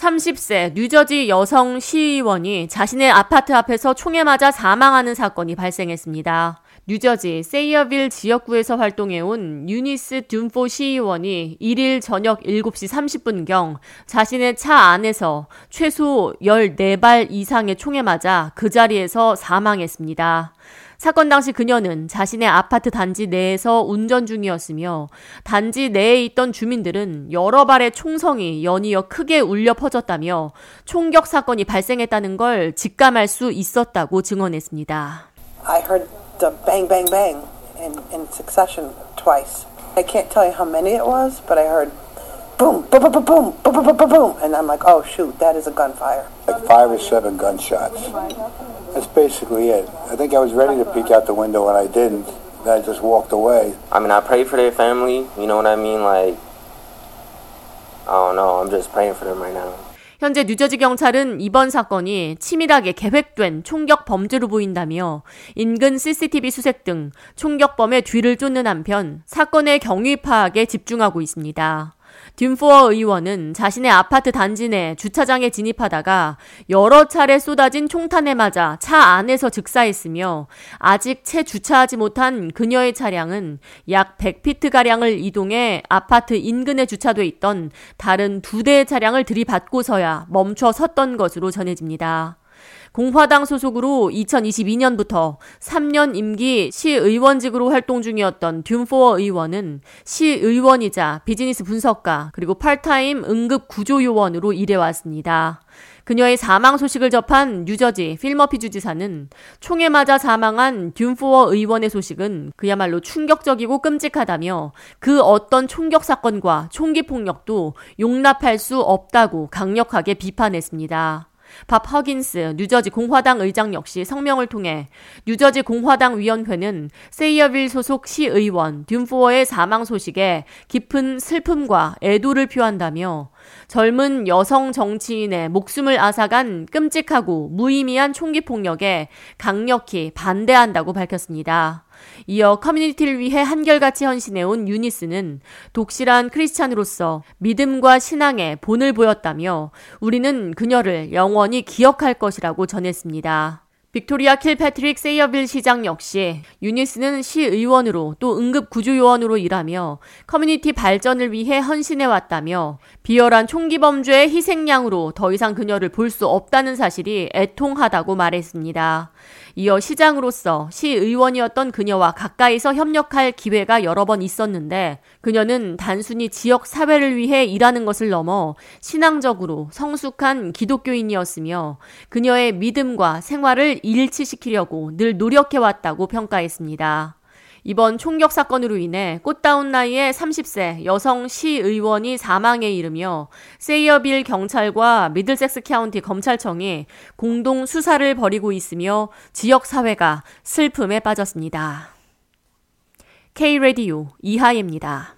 30세 뉴저지 여성 시의원이 자신의 아파트 앞에서 총에 맞아 사망하는 사건이 발생했습니다. 뉴저지 세이어빌 지역구에서 활동해온 유니스 듐포 시의원이 1일 저녁 7시 30분경 자신의 차 안에서 최소 14발 이상의 총에 맞아 그 자리에서 사망했습니다. 사건 당시 그녀는 자신의 아파트 단지 내에서 운전 중이었으며 단지 내에 있던 주민들은 여러 발의 총성이 연이어 크게 울려 퍼졌다며 총격 사건이 발생했다는 걸 직감할 수 있었다고 증언했습니다. I heard the bang bang bang in, in succession twice. I can't tell you how many it was, but I heard boom, boom, boom, boom, boom, boom, boom, boom, boom, and I'm like, oh shoot, that is a gunfire. Like five or seven gunshots. That's basically it. I think I was ready to peek out the window and I didn't. Then I just walked away. I mean, I prayed for their family. You know what I mean? Like, I don't know. I'm just praying for them right now. 현재 뉴저지 경찰은 이번 사건이 치밀하게 계획된 총격 범죄로 보인다며 인근 CCTV 수색 등 총격범의 뒤를 쫓는 한편 사건의 경위 파악에 집중하고 있습니다. 듄포어 의원은 자신의 아파트 단지 내 주차장에 진입하다가 여러 차례 쏟아진 총탄에 맞아 차 안에서 즉사했으며 아직 채 주차하지 못한 그녀의 차량은 약 100피트가량을 이동해 아파트 인근에 주차돼 있던 다른 두 대의 차량을 들이받고서야 멈춰 섰던 것으로 전해집니다. 공화당 소속으로 2022년부터 3년 임기 시의원직으로 활동 중이었던 듄포어 의원은 시의원이자 비즈니스 분석가 그리고 팔타임 응급 구조요원으로 일해왔습니다. 그녀의 사망 소식을 접한 뉴저지 필머피 주지사는 총에 맞아 사망한 듄포어 의원의 소식은 그야말로 충격적이고 끔찍하다며 그 어떤 총격 사건과 총기 폭력도 용납할 수 없다고 강력하게 비판했습니다. 밥 허긴스 뉴저지 공화당 의장 역시 성명을 통해 뉴저지 공화당 위원회는 세이어빌 소속 시의원 듄포어의 사망 소식에 깊은 슬픔과 애도를 표한다며 젊은 여성 정치인의 목숨을 앗아간 끔찍하고 무의미한 총기 폭력에 강력히 반대한다고 밝혔습니다. 이어 커뮤니티를 위해 한결같이 헌신해온 유니스는 독실한 크리스찬으로서 믿음과 신앙에 본을 보였다며 우리는 그녀를 영원히 기억할 것이라고 전했습니다. 빅토리아 킬패트릭 세이어빌 시장 역시 유니스는 시의원으로 또 응급구조요원으로 일하며 커뮤니티 발전을 위해 헌신해 왔다며 비열한 총기 범죄의 희생양으로 더 이상 그녀를 볼 수 없다는 사실이 애통하다고 말했습니다. 이어 시장으로서 시의원이었던 그녀와 가까이서 협력할 기회가 여러 번 있었는데 그녀는 단순히 지역 사회를 위해 일하는 것을 넘어 신앙적으로 성숙한 기독교인이었으며 그녀의 믿음과 생활을 일치시키려고 늘 노력해왔다고 평가했습니다. 이번 총격 사건으로 인해 꽃다운 나이의 30세 여성 시의원이 사망에 이르며 세이어빌 경찰과 미들섹스 카운티 검찰청이 공동 수사를 벌이고 있으며 지역 사회가 슬픔에 빠졌습니다. K-Radio 이하예입니다.